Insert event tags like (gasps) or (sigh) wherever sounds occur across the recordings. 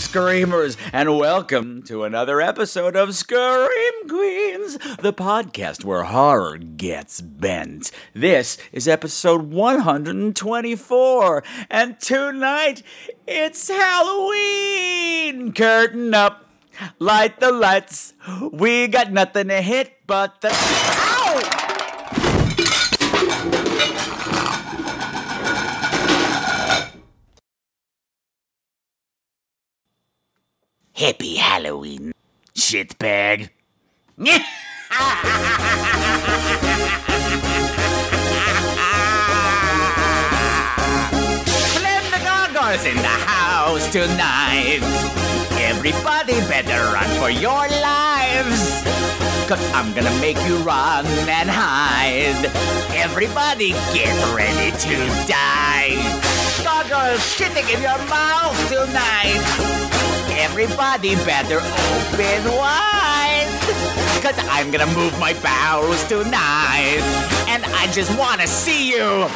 Screamers, and welcome to another episode of Scream Queens, the podcast where horror gets bent. This is episode 124, and tonight it's Halloween! Curtain up, light the lights. We got nothing to hit but the. Happy Halloween, shitbag. Flem the Gargoyles in the house tonight. Everybody better run for your lives. Cause I'm gonna make you run and hide. Everybody get ready to die. Gargoyles shitting in your mouth tonight. Everybody better open wide. Cause I'm gonna move my bowels tonight. And I just wanna see you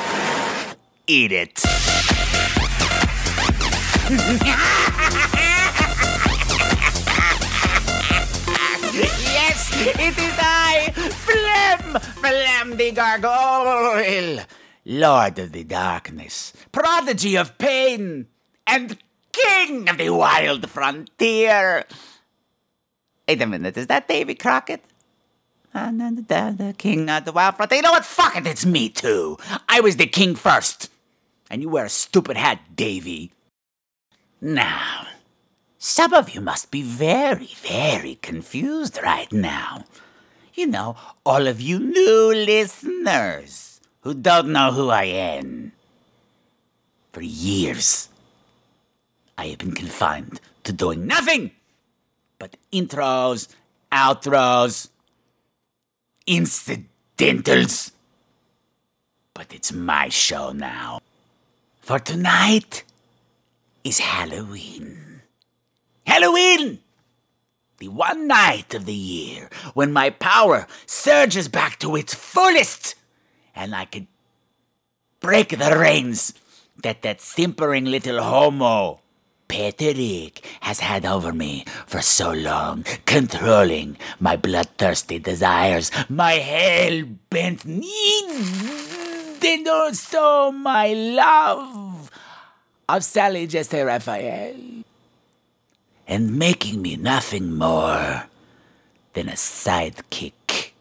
eat it. (laughs) yes, it is I, Flem, Flem the Gargoyle, Lord of the Darkness, Prodigy of Pain, and King of the Wild Frontier. Wait a minute, is that Davy Crockett? And no, the, the, the king of the wild frontier. You know what? Fuck it, it's me too. I was the king first. And you wear a stupid hat, Davy. Now, some of you must be very, very confused right now. You know, all of you new listeners who don't know who I am. For years, I have been confined to doing nothing but intros, outros, incidentals. But it's my show now. For tonight is Halloween. Halloween! The one night of the year when my power surges back to its fullest and I can break the reins that that simpering little homo Patrick has had over me for so long, controlling my bloodthirsty desires, my hell bent needs, and also my love of Sally Jessy Raphael, and making me nothing more than a sidekick.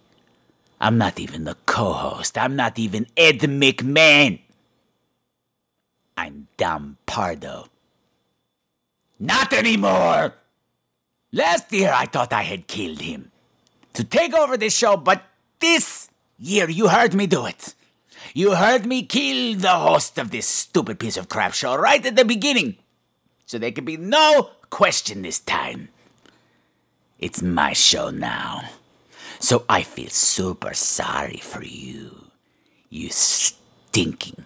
I'm not even the co host, I'm not even Ed McMahon. I'm Don Pardo. Not anymore! Last year I thought I had killed him to take over this show, but this year you heard me do it. You heard me kill the host of this stupid piece of crap show right at the beginning. So there can be no question this time. It's my show now. So I feel super sorry for you. You stinking,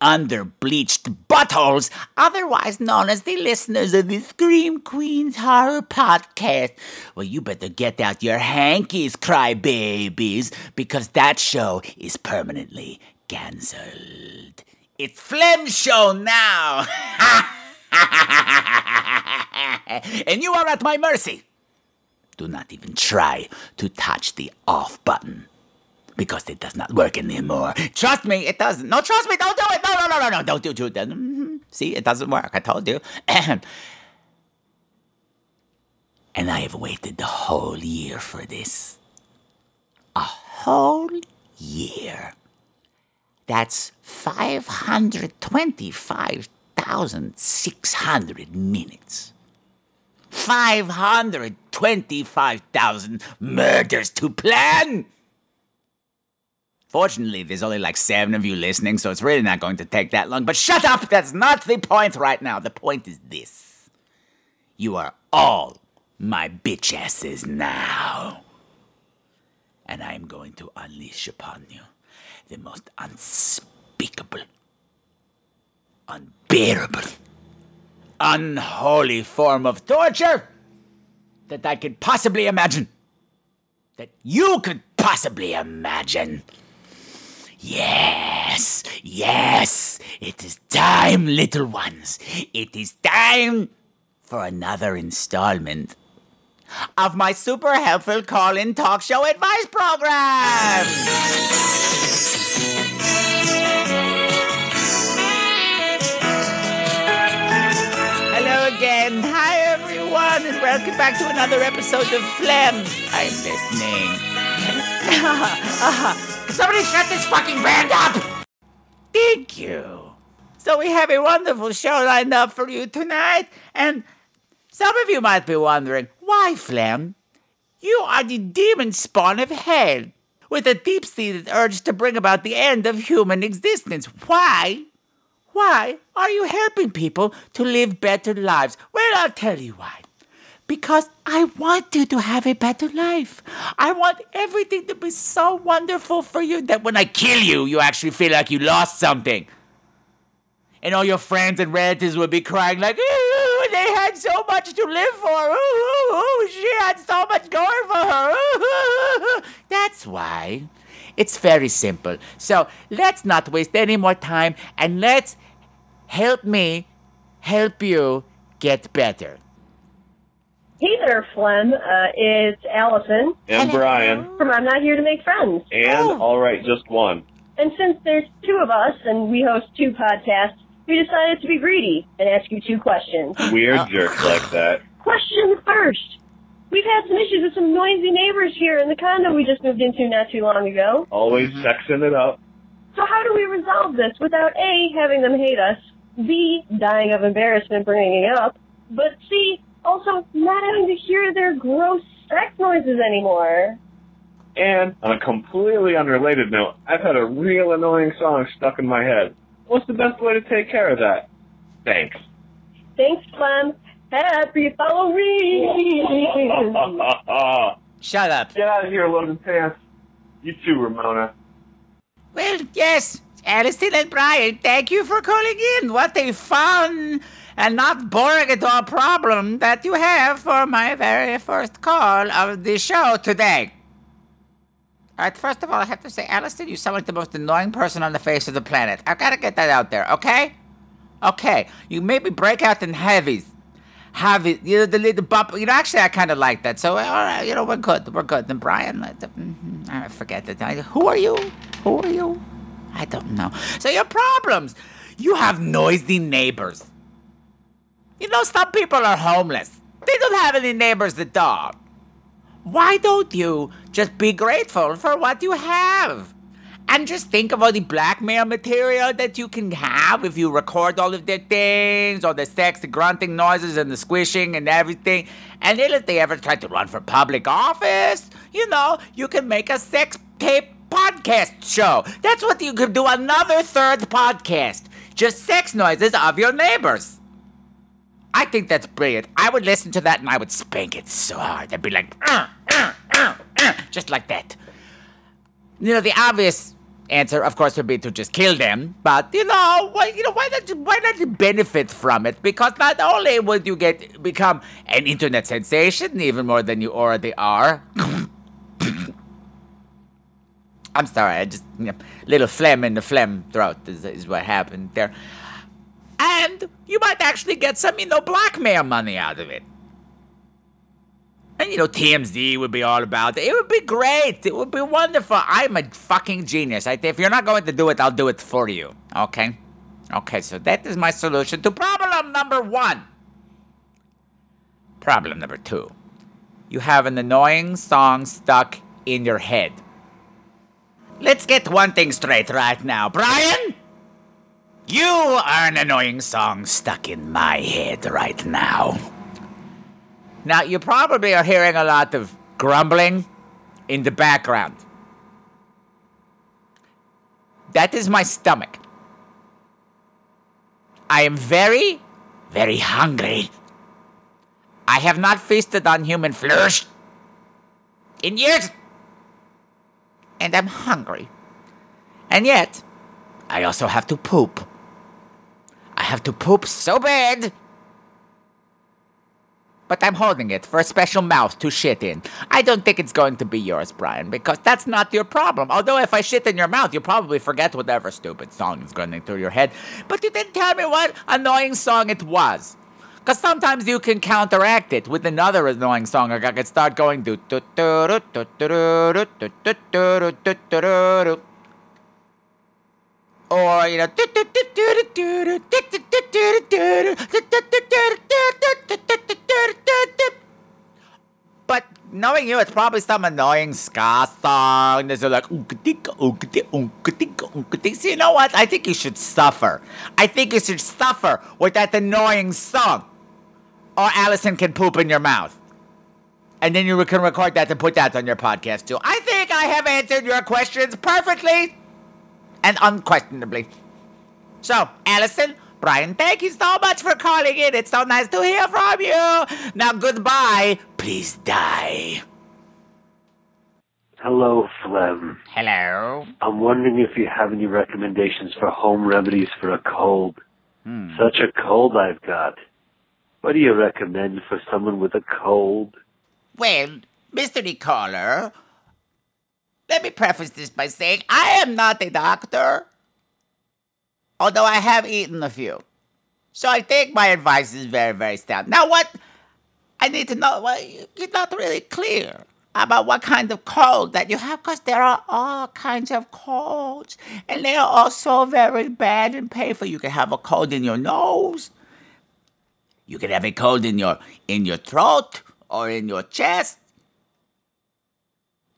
overplucked, underbleached buttholes, otherwise known as the listeners of the Scream Queens Horror Podcast. Well, you better get out your hankies, crybabies, because that show is permanently cancelled. It's Flem's show now! (laughs) and you are at my mercy. Do not even try to touch the off button because it does not work anymore. Trust me, it doesn't. No, trust me, don't do it. No, no, no, no, no, don't do it. Mhm. See, it doesn't work. I told you. (clears throat) and I have waited the whole year for this. A whole year. That's 525,600 minutes. 525,000 murders to plan! Fortunately, there's only like seven of you listening, so it's really not going to take that long. But shut up! That's not the point right now. The point is this You are all my bitch asses now. And I am going to unleash upon you the most unspeakable, unbearable, unholy form of torture that I could possibly imagine. That you could possibly imagine. Yes, yes, it is time, little ones. It is time for another installment of my super helpful call in talk show advice program. Hello again. Hi, everyone, and welcome back to another episode of Phlegm. I'm listening. Somebody shut this fucking band up! Thank you. So, we have a wonderful show lined up for you tonight, and some of you might be wondering why, Phlegm? You are the demon spawn of hell, with a deep seated urge to bring about the end of human existence. Why? Why are you helping people to live better lives? Well, I'll tell you why. Because I want you to have a better life. I want everything to be so wonderful for you that when I kill you, you actually feel like you lost something. And all your friends and relatives will be crying like, ooh, they had so much to live for. Ooh, ooh, she had so much going for her. Ooh. That's why. It's very simple. So let's not waste any more time and let's help me help you get better. Hey there, Flem. Uh, it's Allison and Brian, from I'm Not Here to Make Friends. and Oh. all right, just one. And since there's two of us and we host two podcasts, we decided to be greedy and ask you two questions. Weird jerks like that. Question first. We've had some issues with some noisy neighbors here in the condo we just moved into not too long ago. Always sexing it up. So how do we resolve this without A, having them hate us, B, dying of embarrassment bringing it up, but C, also not having to hear their gross sex noises anymore? And on a completely unrelated note, I've had a real annoying song stuck in my head. What's the best way to take care of that? Thanks. Thanks, Clem. Happy Halloween! (laughs) Shut up. Get out of here, Logan Pants. You too, Ramona. Well, yes, Alison and Brian, thank you for calling in. What a fun and not boring at all problem that you have for my very first call of the show today. All right, first of all, I have to say, Alison, you sound like the most annoying person on the face of the planet. I've got to get that out there, okay? Okay, you made me break out in heavies. It, you know, the little bump. You know, actually, I kind of like that. So, all right, you know, we're good. We're good. Then Brian, I mm-hmm, forget that. Who are you? Who are you? I don't know. So your problems. You have noisy neighbors. You know, some people are homeless. They don't have any neighbors at all. Why don't you just be grateful for what you have? And just think of all the blackmail material that you can have if you record all of their things, all the sex, the grunting noises, and the squishing and everything. And then if they ever try to run for public office, you know, you can make a sex tape podcast show. That's what you could do another third podcast. Just sex noises of your neighbors. I think that's brilliant. I would listen to that and I would spank it so hard. I'd be like, "Uh, uh, uh, uh," just like that. You know, the obvious answer, of course, would be to just kill them. But you know, why, you know, why not? Why not benefit from it? Because not only would you get become an internet sensation, even more than you already are. (coughs) I'm sorry, I just you know, little phlegm in the phlegm throat is, is what happened there. And you might actually get some, you know, blackmail money out of it. And you know, TMZ would be all about it. It would be great. It would be wonderful. I'm a fucking genius. I, if you're not going to do it, I'll do it for you. Okay? Okay, so that is my solution to problem number one. Problem number two. You have an annoying song stuck in your head. Let's get one thing straight right now. Brian? You are an annoying song stuck in my head right now. Now, you probably are hearing a lot of grumbling in the background. That is my stomach. I am very, very hungry. I have not feasted on human flesh in years. And I'm hungry. And yet, I also have to poop. I have to poop so bad. But I'm holding it for a special mouth to shit in. I don't think it's going to be yours, Brian, because that's not your problem. Although, if I shit in your mouth, you'll probably forget whatever stupid song is going through your head. But you didn't tell me what annoying song it was. Because sometimes you can counteract it with another annoying song. Like I could start going do do do do do do do do do do do do do or you know but knowing you it's probably some annoying ska song. That's like so you know what? I think you should suffer. I think you should suffer with that annoying song or allison can poop in your mouth. And then you can record that and put that on your podcast too. I think i have answered your questions perfectly and unquestionably. So, Allison, Brian, thank you so much for calling in. It's so nice to hear from you. Now, goodbye. Please die. Hello, Phlegm. Hello. I'm wondering if you have any recommendations for home remedies for a cold. Hmm. Such a cold I've got. What do you recommend for someone with a cold? Well, Mr. caller, let me preface this by saying I am not a doctor, although I have eaten a few. So I think my advice is very, very sound. Now, what I need to know, well, you're not really clear about what kind of cold that you have, because there are all kinds of colds, and they are also very bad and painful. You can have a cold in your nose. You can have a cold in your in your throat or in your chest.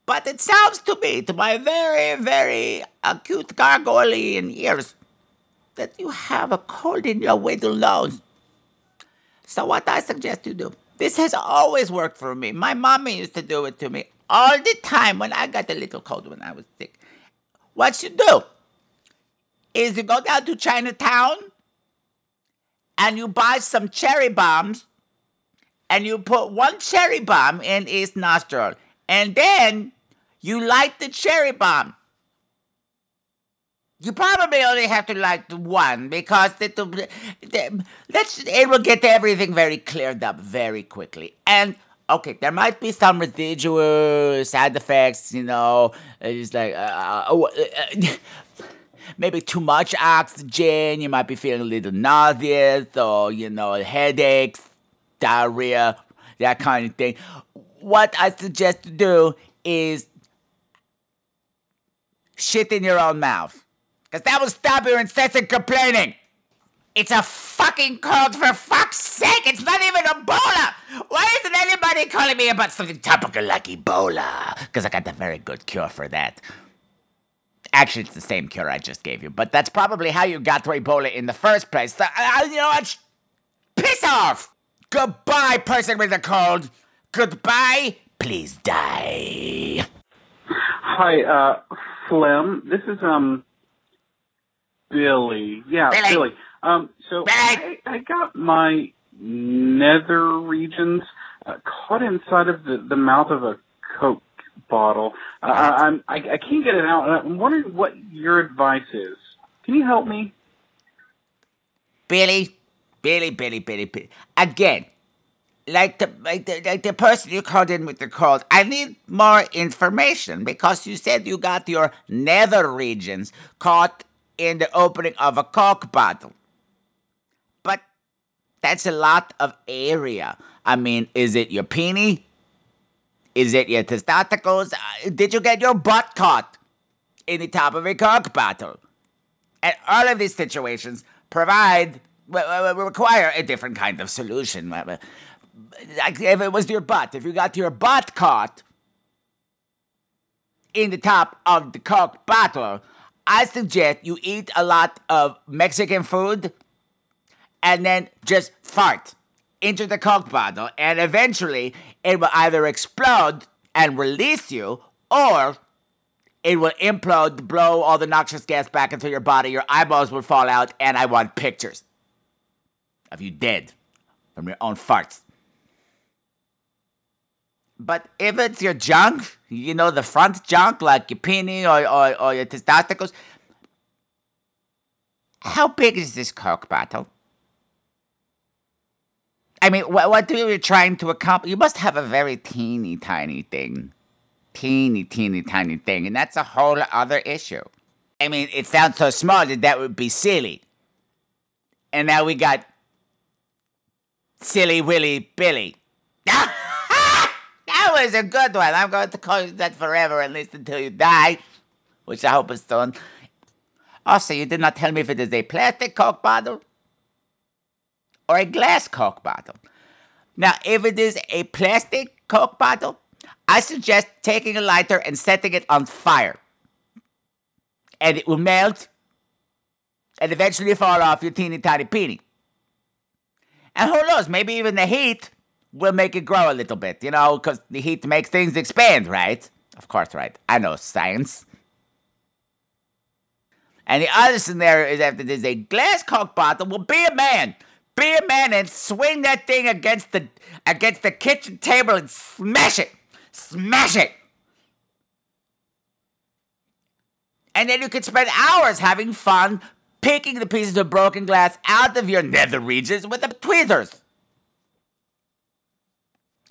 But it sounds to me, to my very, very acute gargoylean ears, that you have a cold in your middle nose. So what I suggest you do, this has always worked for me. My mommy used to do it to me all the time when I got a little cold when I was sick. What you do is you go down to Chinatown and you buy some cherry bombs and you put one cherry bomb in each nostril. And then you light the cherry bomb. You probably only have to light one because it, let's, it will get everything very cleared up very quickly. And okay, there might be some residual side effects, you know, it's like uh, uh, uh, (laughs) maybe too much oxygen. You might be feeling a little nauseous or, you know, headaches, diarrhea, that kind of thing. What I suggest to do is shit in your own mouth. Because that will stop your incessant complaining. It's a fucking cold for fuck's sake. It's not even Ebola. Why isn't anybody calling me about something topical like Ebola? Because I got the very good cure for that. Actually, it's the same cure I just gave you, but that's probably how you got to Ebola in the first place. So, uh, you know what? Piss off! Goodbye, person with a cold. Goodbye. Please die. Hi, uh, Phlegm. This is um Billy. Yeah, Billy. Billy. Um, so I, I got my nether regions uh, caught inside of the, the mouth of a Coke bottle. Uh, I'm I, I can't get it out. I'm wondering what your advice is. Can you help me? Billy, Billy, Billy, Billy, Billy. Again, like the, like the like the person you called in with the cold, I need more information because you said you got your nether regions caught in the opening of a Coke bottle. But that's a lot of area. I mean, is it your peenie? Is it your testicles? Uh, Did you get your butt caught in the top of a Coke bottle? And all of these situations provide, require a different kind of solution. If it was your butt, if you got your butt caught in the top of the Coke bottle, I suggest you eat a lot of Mexican food and then just fart into the Coke bottle, and eventually it will either explode and release you, or it will implode, blow all the noxious gas back into your body, your eyeballs will fall out, and I want pictures of you dead from your own farts. But if it's your junk, you know, the front junk, like your penis or, or, or your testicles, how big is this Coke bottle? I mean, what, what are you trying to accomplish? You must have a very teeny tiny thing. Teeny, teeny, tiny thing. And that's a whole other issue. I mean, it sounds so small that that would be silly. And now we got Silly Willy Billy. (laughs) that was a good one. I'm going to call you that forever, at least until you die, which I hope is soon. Also, you did not tell me if it is a plastic Coke bottle or a glass Coke bottle. Now, if it is a plastic Coke bottle, I suggest taking a lighter and setting it on fire. And it will melt and eventually fall off your teeny tiny peenie. And who knows, maybe even the heat will make it grow a little bit, you know, because the heat makes things expand, right? Of course, right. I know science. And the other scenario is if there's a glass Coke bottle, well, be a man. Be a man and swing that thing against the against the kitchen table and smash it. Smash it. And then you can spend hours having fun picking the pieces of broken glass out of your nether regions with the tweezers.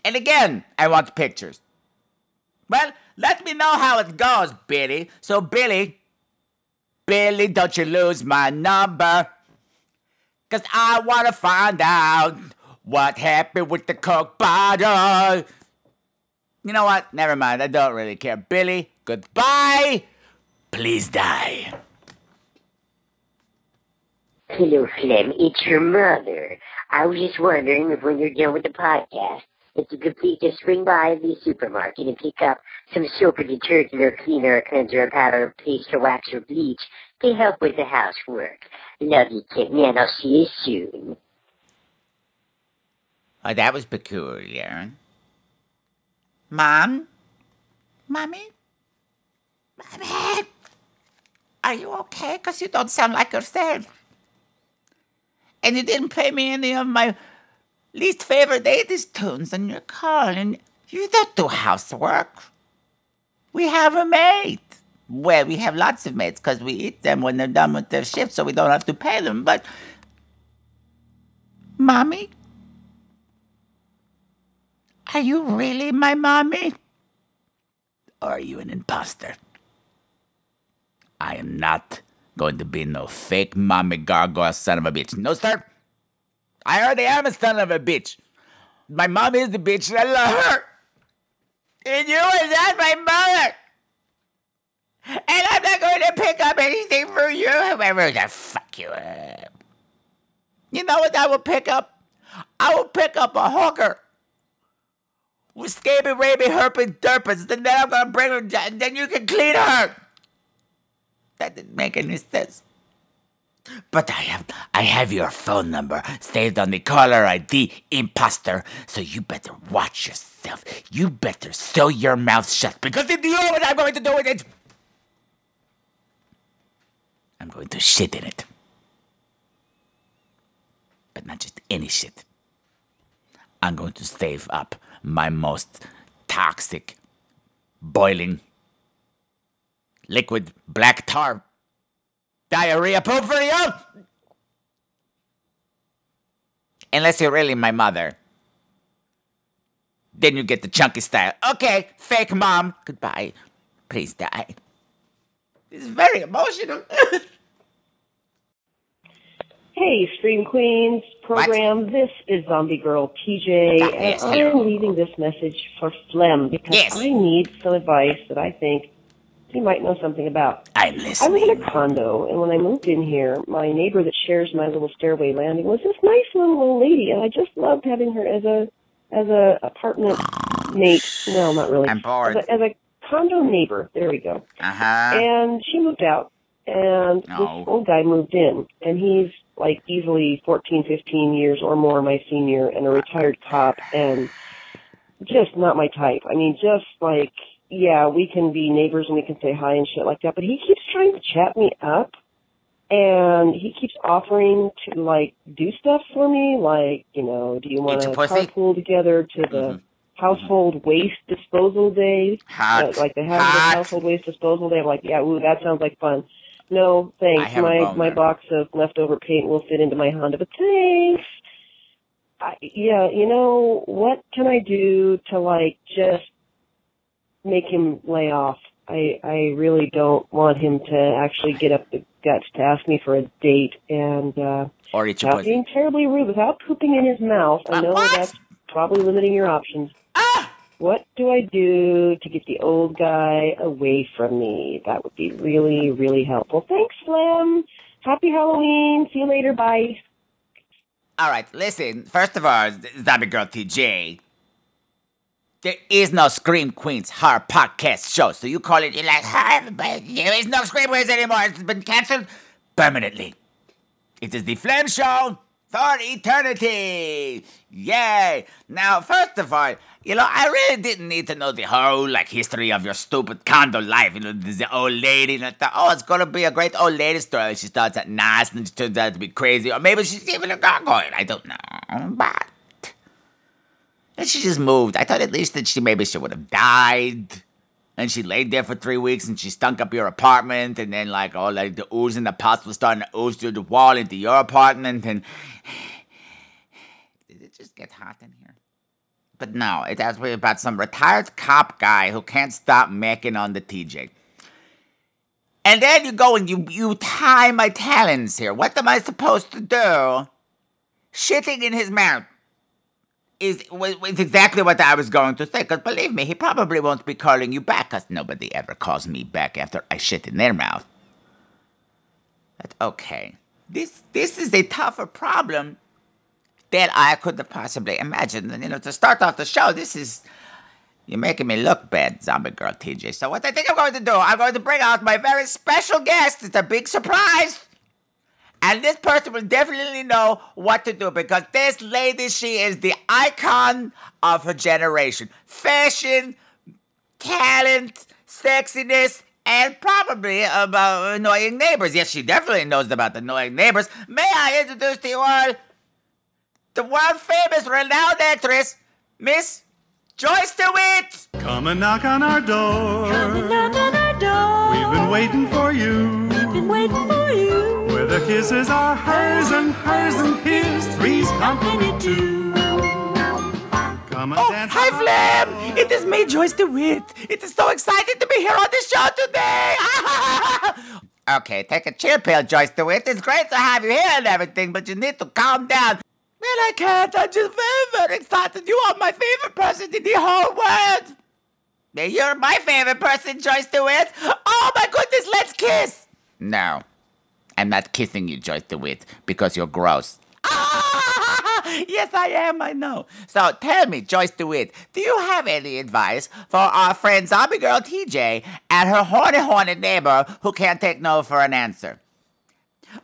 And again, I want pictures. Well, let me know how it goes, Billy. So, Billy, Billy, don't you lose my number. Cause I wanna find out what happened with the Coke bottle. You know what? Never mind. I don't really care. Billy, goodbye. Please die. Hello, Flem. It's your mother. I was just wondering if when you're done with the podcast, you could please just swing by the supermarket and pick up some soap or detergent or cleaner or cleanser or powder or paste or wax or bleach to help with the housework. Love you, kitten, and I'll see you soon. Oh, that was peculiar. Mom? Mommy? Mommy? Are you okay? Because you don't sound like yourself. And you didn't play me any of my least favorite 80s tunes on your car. And you don't do housework. We have a maid. Well, we have lots of maids because we eat them when they're done with their shift so we don't have to pay them. But, Mommy? Are you really my mommy? Or are you an imposter? I am not going to be no fake mommy gargoyle son of a bitch. No, sir. I already am a son of a bitch. My mom is the bitch and I love her. And you are not my mother. And I'm not going to pick up anything for you. Whoever to fuck you up. You know what I will pick up? I will pick up a hooker with scabies, rabies, herpes, derpes. Then I'm gonna bring her. And then you can clean her. That didn't make any sense. But I have I have your phone number saved on the caller ID, imposter. So you better watch yourself. You better sew your mouth shut because if you know what I'm going to do with it, I'm going to shit in it. But not just any shit. I'm going to save up my most toxic, boiling, liquid black tar diarrhea poop for you. Unless you're really my mother. Then you get the chunky style. Okay, fake mom. Goodbye. Please die. This is very emotional. (laughs) Hey, Scream Queens program. This is Zombie Girl TJ, Ah, and I'm leaving this message for Flem because Yes. I need some advice that I think he might know something about. I'm listening. I live in a condo, and when I moved in here, my neighbor that shares my little stairway landing was this nice little old lady, and I just loved having her as a as a apartment mate. No, not really. I'm bored. As a, as a condo neighbor. There we go. Uh huh. And she moved out, and No. this old guy moved in, and he's like easily 14, 15 years or more my senior, and a retired cop, and just not my type. I mean, just like, yeah, we can be neighbors and we can say hi and shit like that, but he keeps trying to chat me up, and he keeps offering to like do stuff for me, like, you know, do you want to carpool together to the Mhm. household waste disposal day. Uh, like they have Hot. the household waste disposal day. I'm like, yeah, ooh, that sounds like fun. No, thanks. My my there. box of leftover paint will fit into my Honda, but thanks. I, yeah, you know what can I do to like just make him lay off? I I really don't want him to actually get up the guts to ask me for a date and uh Or eat without being terribly rude, without pooping in his mouth. I Uh, know what? that's probably limiting your options. Ah! What do I do to get the old guy away from me? That would be really, really helpful. Thanks, Slim. Happy Halloween. See you later. Bye. All right, listen. First of all, Zombie Girl TJ. There is no Scream Queens horror podcast show, so you call it you like horror, but there is no Scream Queens anymore. It's been canceled permanently. It is the Flame Show for eternity. Yay! Now, first of all, you know, I really didn't need to know the whole like history of your stupid condo life. You know, there's the old lady, and I thought, oh, it's gonna be a great old lady story. She starts out nice, and she turns out to be crazy, or maybe she's even a gargoyle. I don't know, but and she just moved. I thought at least that she maybe she would have died. And she laid there for three weeks and she stunk up your apartment and then like all like the ooze and the pus was starting to ooze through the wall into your apartment and (sighs) did it just get hot in here? But no, it has to be about some retired cop guy who can't stop macking on the TJ. And then you go and you you tie my talons here. What am I supposed to do? Shitting in his mouth is was, exactly what I was going to say. Because believe me, he probably won't be calling you back. Because nobody ever calls me back after I shit in their mouth. But okay, this this is a tougher problem than I could have possibly imagined. And you know, to start off the show, this is you're making me look bad, zombie girl TJ. So what I think I'm going to do, I'm going to bring out my very special guest. It's a big surprise. And this person will definitely know what to do because this lady, she is the icon of her generation. Fashion, talent, sexiness, and probably about annoying neighbors. Yes, she definitely knows about the annoying neighbors. May I introduce to you all the world famous renowned actress, Miss Joyce DeWitt. Come and knock on our door. We've been waiting for you. Where the kisses are hers and hers and his. Three's company too. Come and Oh, dance. hi, Flam! It is me, Joyce DeWitt. It is so exciting to be here on the show today. (laughs) okay, take a chill pill, Joyce DeWitt. It's great to have you here and everything, but you need to calm down. Well, I can't. I'm just very, very excited. You are my favorite person in the whole world. You're my favorite person, Joyce DeWitt. Oh my goodness, let's kiss. No, I'm not kissing you, Joyce DeWitt, because you're gross. (laughs) yes, I am, I know. So tell me, Joyce DeWitt, do you have any advice for our friend Zombie Girl TJ and her horny, horny neighbor who can't take no for an answer?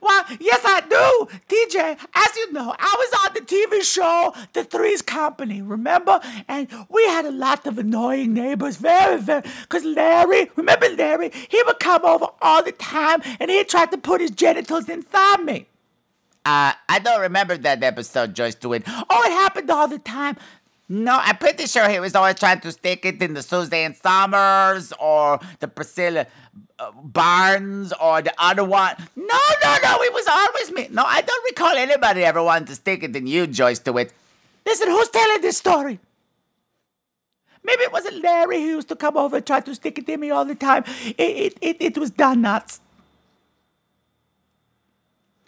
Well, yes, I do, TJ. As you know, I was on the TV show The Three's Company, remember? And we had a lot of annoying neighbors, very, very. Because Larry, remember Larry? He would come over all the time and he tried to put his genitals inside me. Uh, I don't remember that episode, Joyce DeWitt. Oh, it happened all the time. No, I'm pretty sure he was always trying to stick it in the Suzanne Somers or the Priscilla uh, Barnes or the other one. No, no, no, it was always me. No, I don't recall anybody ever wanting to stick it in you, Joyce DeWitt. Listen, who's telling this story? Maybe it wasn't Larry who used to come over and try to stick it in me all the time. It, it, it, it was Don Knotts.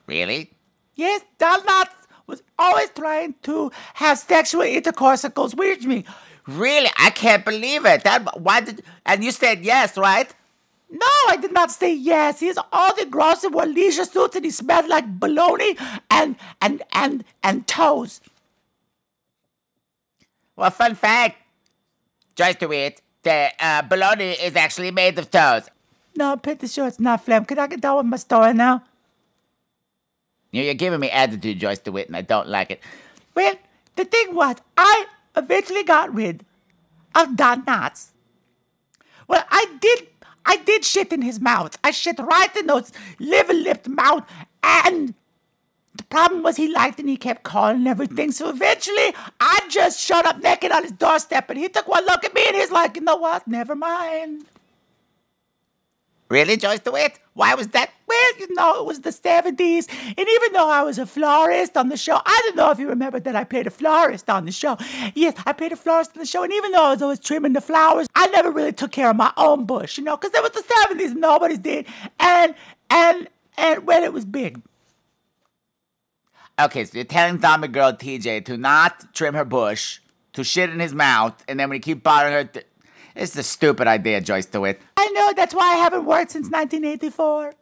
Really? Yes, Don Knotts was always trying to have sexual intercourse that goes with me. Really? I can't believe it. That why did and you said yes, right? No, I did not say yes. He's all the gross and wore leisure suits and he smelled like bologna and and and and toes. Well, fun fact. Joyce DeWitt, the uh, is actually made of toes. No, I'm pretty sure it's not phlegm. Can I get down with my story now? You're giving me attitude, Joyce DeWitt, and I don't like it. Well, the thing was, I eventually got rid of Don Knotts. Well, I did, I did shit in his mouth. I shit right in those liver-lipped mouth, and The problem was he liked and he kept calling everything. So eventually, I just showed up naked on his doorstep and he took one look at me and he's like, you know what? Never mind. Really, Joyce DeWitt? Why was that? Well, you know, it was the 70s. And even though I was a florist on the show, I don't know if you remember that I played a florist on the show. Yes, I played a florist on the show. And even though I was always trimming the flowers, I never really took care of my own bush, you know, because it was the 70s and nobody's did. And, and, and when it was big. Okay, so you're telling zombie girl TJ to not trim her bush, to shit in his mouth, and then when you keep bothering her, it's a stupid idea, Joyce DeWitt. I know, that's why I haven't worked since 1984.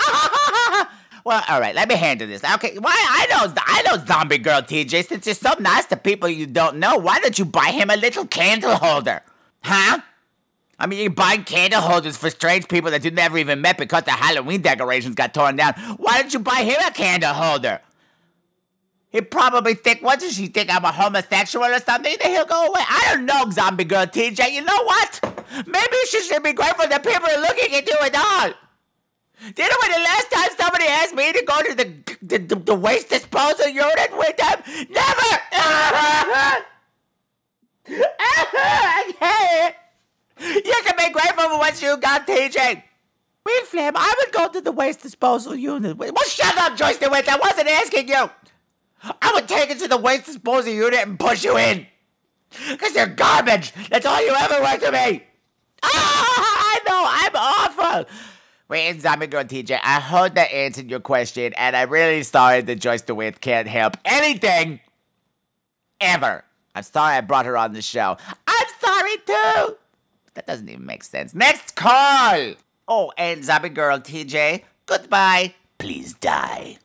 (laughs) well, all right, let me handle this. Okay, why I know I know zombie girl TJ. Since you're so nice to people you don't know, why don't you buy him a little candle holder? Huh? I mean, you're buying candle holders for strange people that you never even met because the Halloween decorations got torn down. Why don't you buy him a candle holder? He'd probably think, what does she think? I'm a homosexual or something? Then he'll go away. I don't know, zombie girl TJ. You know what? Maybe she should be grateful that people are looking at you at all. Do you know when the last time somebody asked me to go to the the, the, the waste disposal unit with them? Never! (laughs) You can be grateful for what you got, TJ. Wait, Flam, I would go to the waste disposal unit. Well, shut up, Joyce DeWitt. I wasn't asking you. I would take it to the waste disposal unit and push you in. Because you're garbage. That's all you ever were to me. Ah, I know. I'm awful. Wait, Zombie Girl TJ, I hope that answered your question, and I'm really sorry that Joyce DeWitt can't help anything ever. I'm sorry I brought her on the show. I'm sorry too. That doesn't even make sense. Next call. Oh, and Zombie Girl TJ, goodbye. Please die.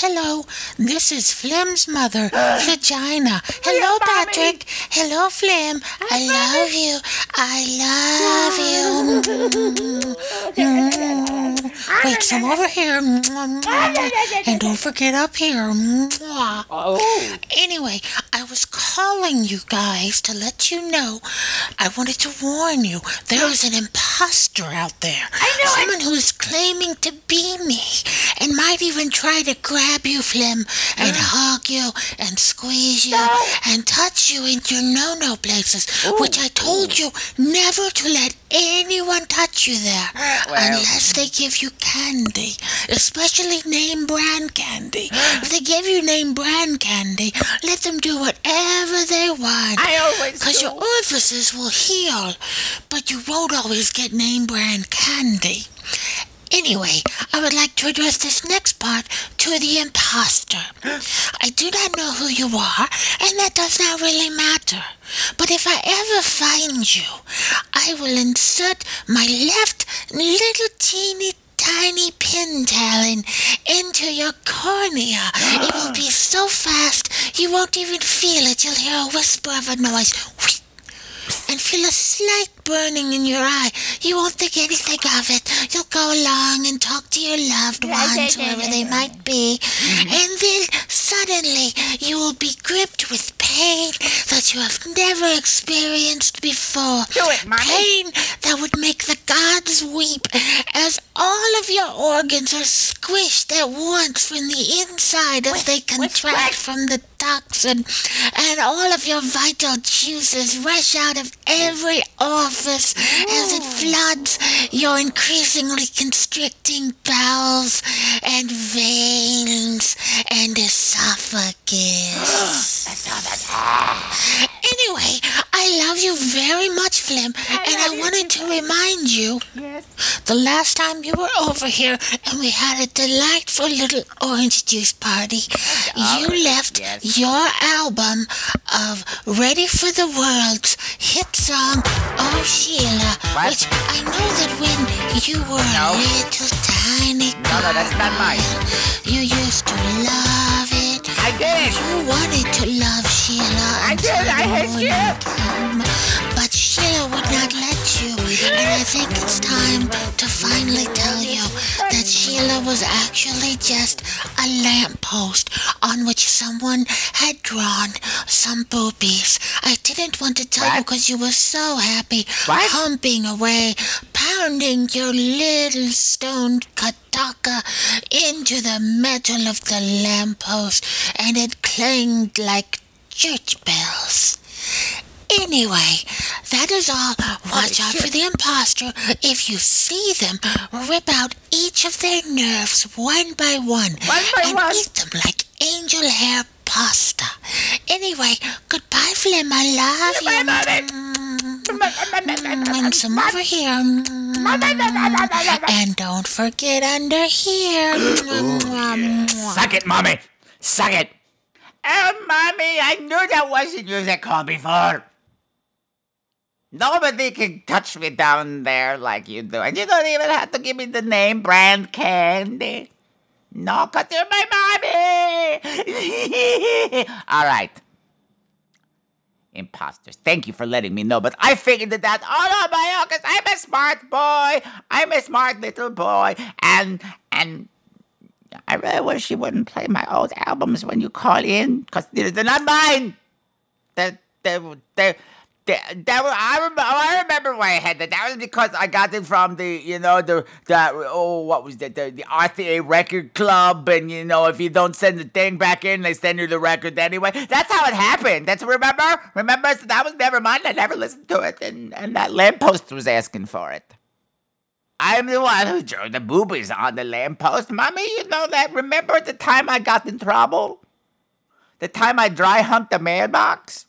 Hello, this is Flem's mother, (gasps) Vagina. Hello, Patrick. Hello, Flem. I love you. I love you. (laughs) Mm. Wait, some over here. Mm, mm, and don't forget up here. Anyway, I was calling you guys to let you know. I wanted to warn you. There is an imposter out there. I know. Someone who is claiming to be me and might even try to grab you, Flem, and ah. hug you and squeeze you and touch you in your no-no places, which I told you never to let anyone touch you there ah, unless they give you candy, especially name brand candy. (gasps) if they give you name brand candy, let them do whatever they want. I always Because your orifices will heal, but you won't always get name brand candy. Anyway, I would like to address this next part to the imposter. I do not know who you are, and that does not really matter. But if I ever find you, I will insert my left little teeny tiny pin talon into your cornea. It will be so fast you won't even feel it. You'll hear a whisper of a noise. And feel a slight burning in your eye. You won't think anything of it. You'll go along and talk to your loved ones, wherever they might be. Mm-hmm. And then suddenly you will be gripped with pain that you have never experienced before. Do it, Mommy. Pain that would make the gods weep as all of your organs are squished at once from the inside as they contract from the toxin, and all of your vital juices rush out of every orifice as it floods your increasingly constricting bowels and veins and esophagus. (gasps) Anyway, I love you very much, Flim, and I wanted to remind you the last time you were over here and we had a delightful little orange juice party, you left your album of Ready for the World's hit song, Oh Sheila, which I know that when you were a little tiny No, no, that's not mine. girl, You used to love. I did. You wanted to love Sheila. I did, I hate until Sheila. come, But Sheila would not let you. And I think it's time to finally tell you that Sheila was actually just a lamppost on which someone had drawn some boobies. I didn't want to tell you because you were so happy, What? humping away, pounding your little stone kataka into the metal of the lamppost, and it clanged like church bells. Anyway, that is all. Watch out for the impostor. If you see them, rip out each of their nerves one by one, and eat them like angel hair pasta. Anyway, goodbye, Flem. I love you. And some over here. And don't forget under here. Suck it, mommy. Suck it. Oh, mommy, I knew that wasn't you that called before. Nobody can touch me down there like you do. And you don't even have to give me the name brand candy. No, because you're my mommy. (laughs) All right. Imposters, thank you for letting me know, but I figured it out all on my own because I'm a smart boy. I'm a smart little boy. And, and, I really wish you wouldn't play my old albums when you call in, because they're, they're not mine. They're, they're, they're, they that was, I remember. Oh, I remember why I had that. That was because I got it from the, you know, the the oh, what was that? The, the RCA Record Club, and you know, if you don't send the thing back in, they send you the record anyway. That's how it happened. That's remember, remember. So that was never mine. I never listened to it, and and that lamppost was asking for it. I'm the one who drew the boobies on the lamppost, mommy. You know that. Remember the time I got in trouble? The time I dry humped the mailbox?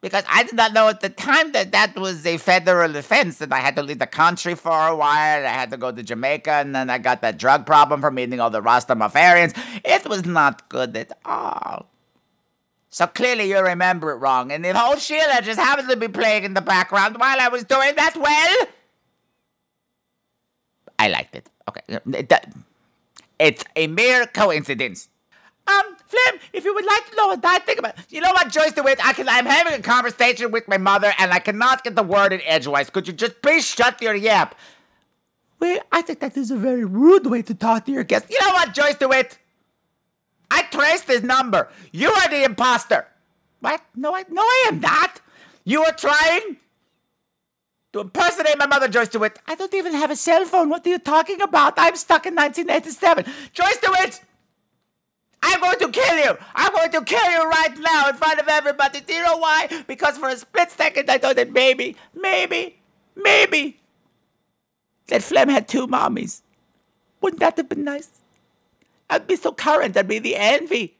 Because I did not know at the time that that was a federal offense that I had to leave the country for a while. I had to go to Jamaica and then I got that drug problem from eating all the Rastafarians. It was not good at all. So clearly you remember it wrong. And if old Sheila just happened to be playing in the background while I was doing that, well, I liked it. Okay. It's a mere coincidence. Um, Flem, if you would like to know what I think about, you know what, Joyce DeWitt, I can, I'm having a conversation with my mother and I cannot get the word in edgewise. Could you just please shut your yap? Well, I think that is a very rude way to talk to your guest. You know what, Joyce DeWitt? I traced his number. You are the imposter. What? No, I, no, I am not. You are trying to impersonate my mother, Joyce DeWitt. I don't even have a cell phone. What are you talking about? I'm stuck in 1987. Joyce DeWitt! I'm going to kill you! I'm going to kill you right now in front of everybody. Do you know why? Because for a split second I thought that maybe, maybe, maybe that Flem had two mommies. Wouldn't that have been nice? I'd be so current. I'd be the envy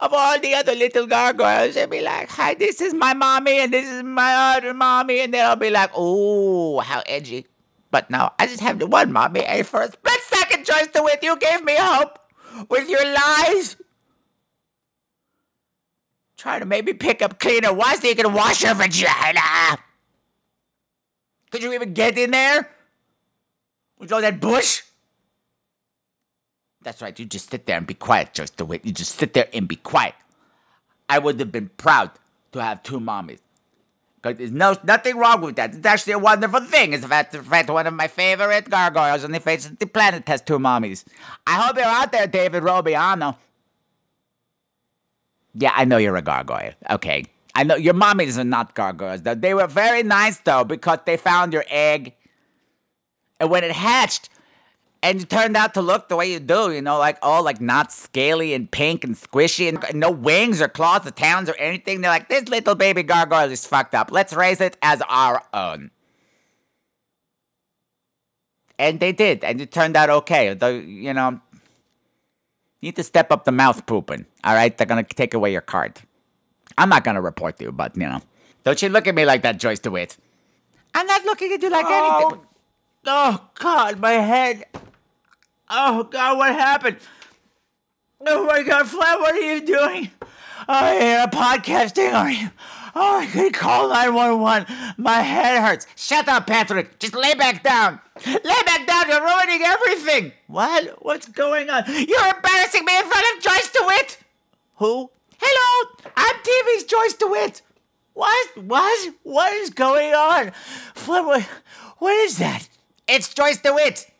of all the other little gargoyles. They'd be like, hi, this is my mommy and this is my other mommy. And then I'll be like, oh, how edgy. But now I just have the one mommy. And for a split second, Joyce DeWitt, you gave me hope with your lies. Try to maybe pick up cleaner water so you can wash your vagina. Could you even get in there? With all that bush? That's right, you just sit there and be quiet, Joyce DeWitt. You just sit there and be quiet. I would have been proud to have two mommies. There's no, nothing wrong with that. It's actually a wonderful thing. It's in fact, in fact one of my favorite gargoyles on the face of the planet has two mommies. I hope you're out there, David Robiano. Yeah, I know you're a gargoyle. Okay. I know your mommies are not gargoyles, though. They were very nice, though, because they found your egg. And when it hatched, and it turned out to look the way you do, you know, like all like not scaly and pink and squishy and no wings or claws or talons or anything. They're like, this little baby gargoyle is fucked up. Let's raise it as our own. And they did, and it turned out okay. Though, you know, you need to step up the mouth pooping. All right, they're gonna take away your card. I'm not gonna report you, but you know, don't you look at me like that, Joyce DeWitt. I'm not looking at you like Oh. anything. Oh God, my head. Oh God, what happened? Oh my God, Flat, what are you doing? Oh, you're podcasting, are you? Oh, I could call 911. My head hurts. Shut up, Patrick. Just lay back down. Lay back down. You're ruining everything. What? What's going on? You're embarrassing me in front of Joyce DeWitt. Who? Hello, I'm TV's Joyce DeWitt. What? What? What is going on? Flip, what, what is that? It's Joyce DeWitt.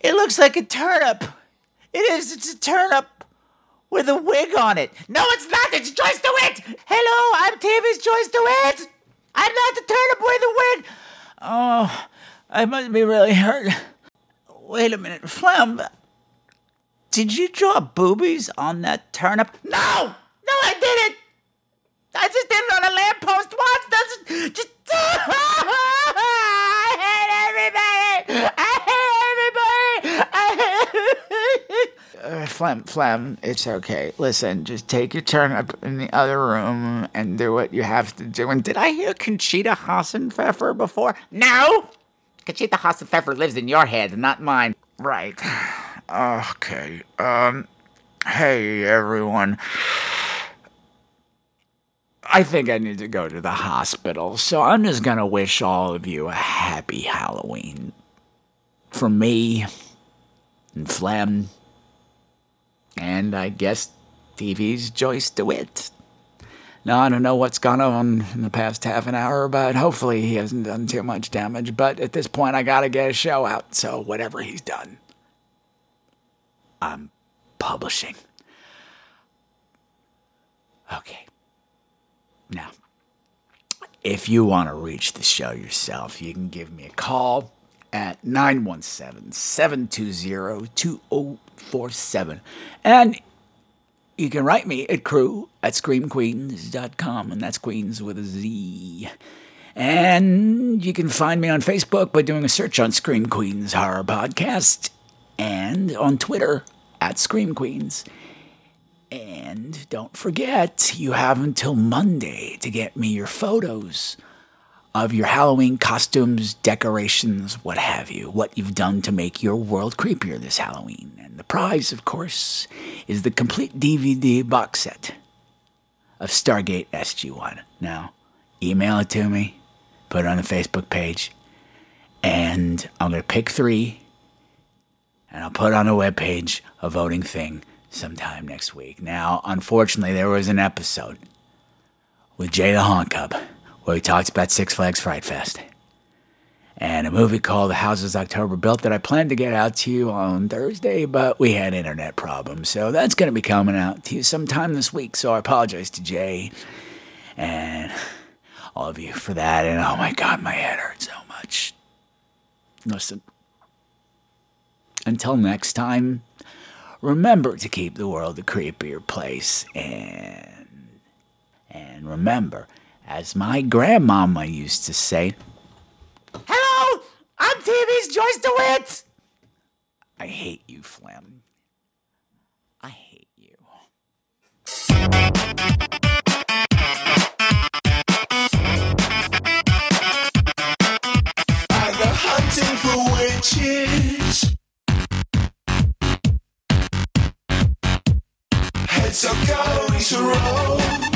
It, looks like a turnip. It is. It's a turnip with a wig on it. No, it's not. It's Joyce DeWitt. Hello, I'm TV's Joyce DeWitt. I'm not the turnip with a wig. Oh, I must be really hurt. Wait a minute, Flem. Did you draw boobies on that turnip? No! No, I didn't! I just did it on a lamppost once. That's just. (laughs) I hate everybody! I hate everybody! I hate... Uh, Flem, Flem, it's okay. Listen, just take your turn up in the other room and do what you have to do. And did I hear Conchita Hassenpfeffer before? No! Conchita Hassenpfeffer lives in your head, not mine. Right. (sighs) Okay. Um, hey, everyone. I think I need to go to the hospital, so I'm just gonna wish all of you a happy Halloween. From me, and Flem, and I guess TV's Joyce DeWitt. Now, I don't know what's gone on in the past half an hour, but hopefully he hasn't done too much damage. But at this point, I gotta get a show out, so whatever he's done, I'm publishing. Okay. Now, if you want to reach the show yourself, you can give me a call at 917 720 2047. And you can write me at crew at screamqueens.com, and that's Queens with a Z. And you can find me on Facebook by doing a search on Scream Queens Horror Podcast and on Twitter at Scream Queens. And don't forget, you have until Monday to get me your photos of your Halloween costumes, decorations, what have you, what you've done to make your world creepier this Halloween. And the prize, of course, is the complete DVD box set of Stargate SG1. Now, email it to me, put it on the Facebook page, and I'm going to pick three, and I'll put on a webpage, a voting thing, sometime next week. Now, unfortunately, there was an episode with Jay the Honk where he talks about Six Flags Fright Fest. And a movie called The Houses October Built that I planned to get out to you on Thursday, but we had internet problems. So that's going to be coming out to you sometime this week. So I apologize to Jay and all of you for that. And oh my God, my head hurts so much. Listen, until next time, remember to keep the world a creepier place. And, and remember, as my grandmama used to say, Hello, I'm TV's Joyce DeWitt. I hate you, Flem. I hate you. I go hunting for witches. Heads are going to roll.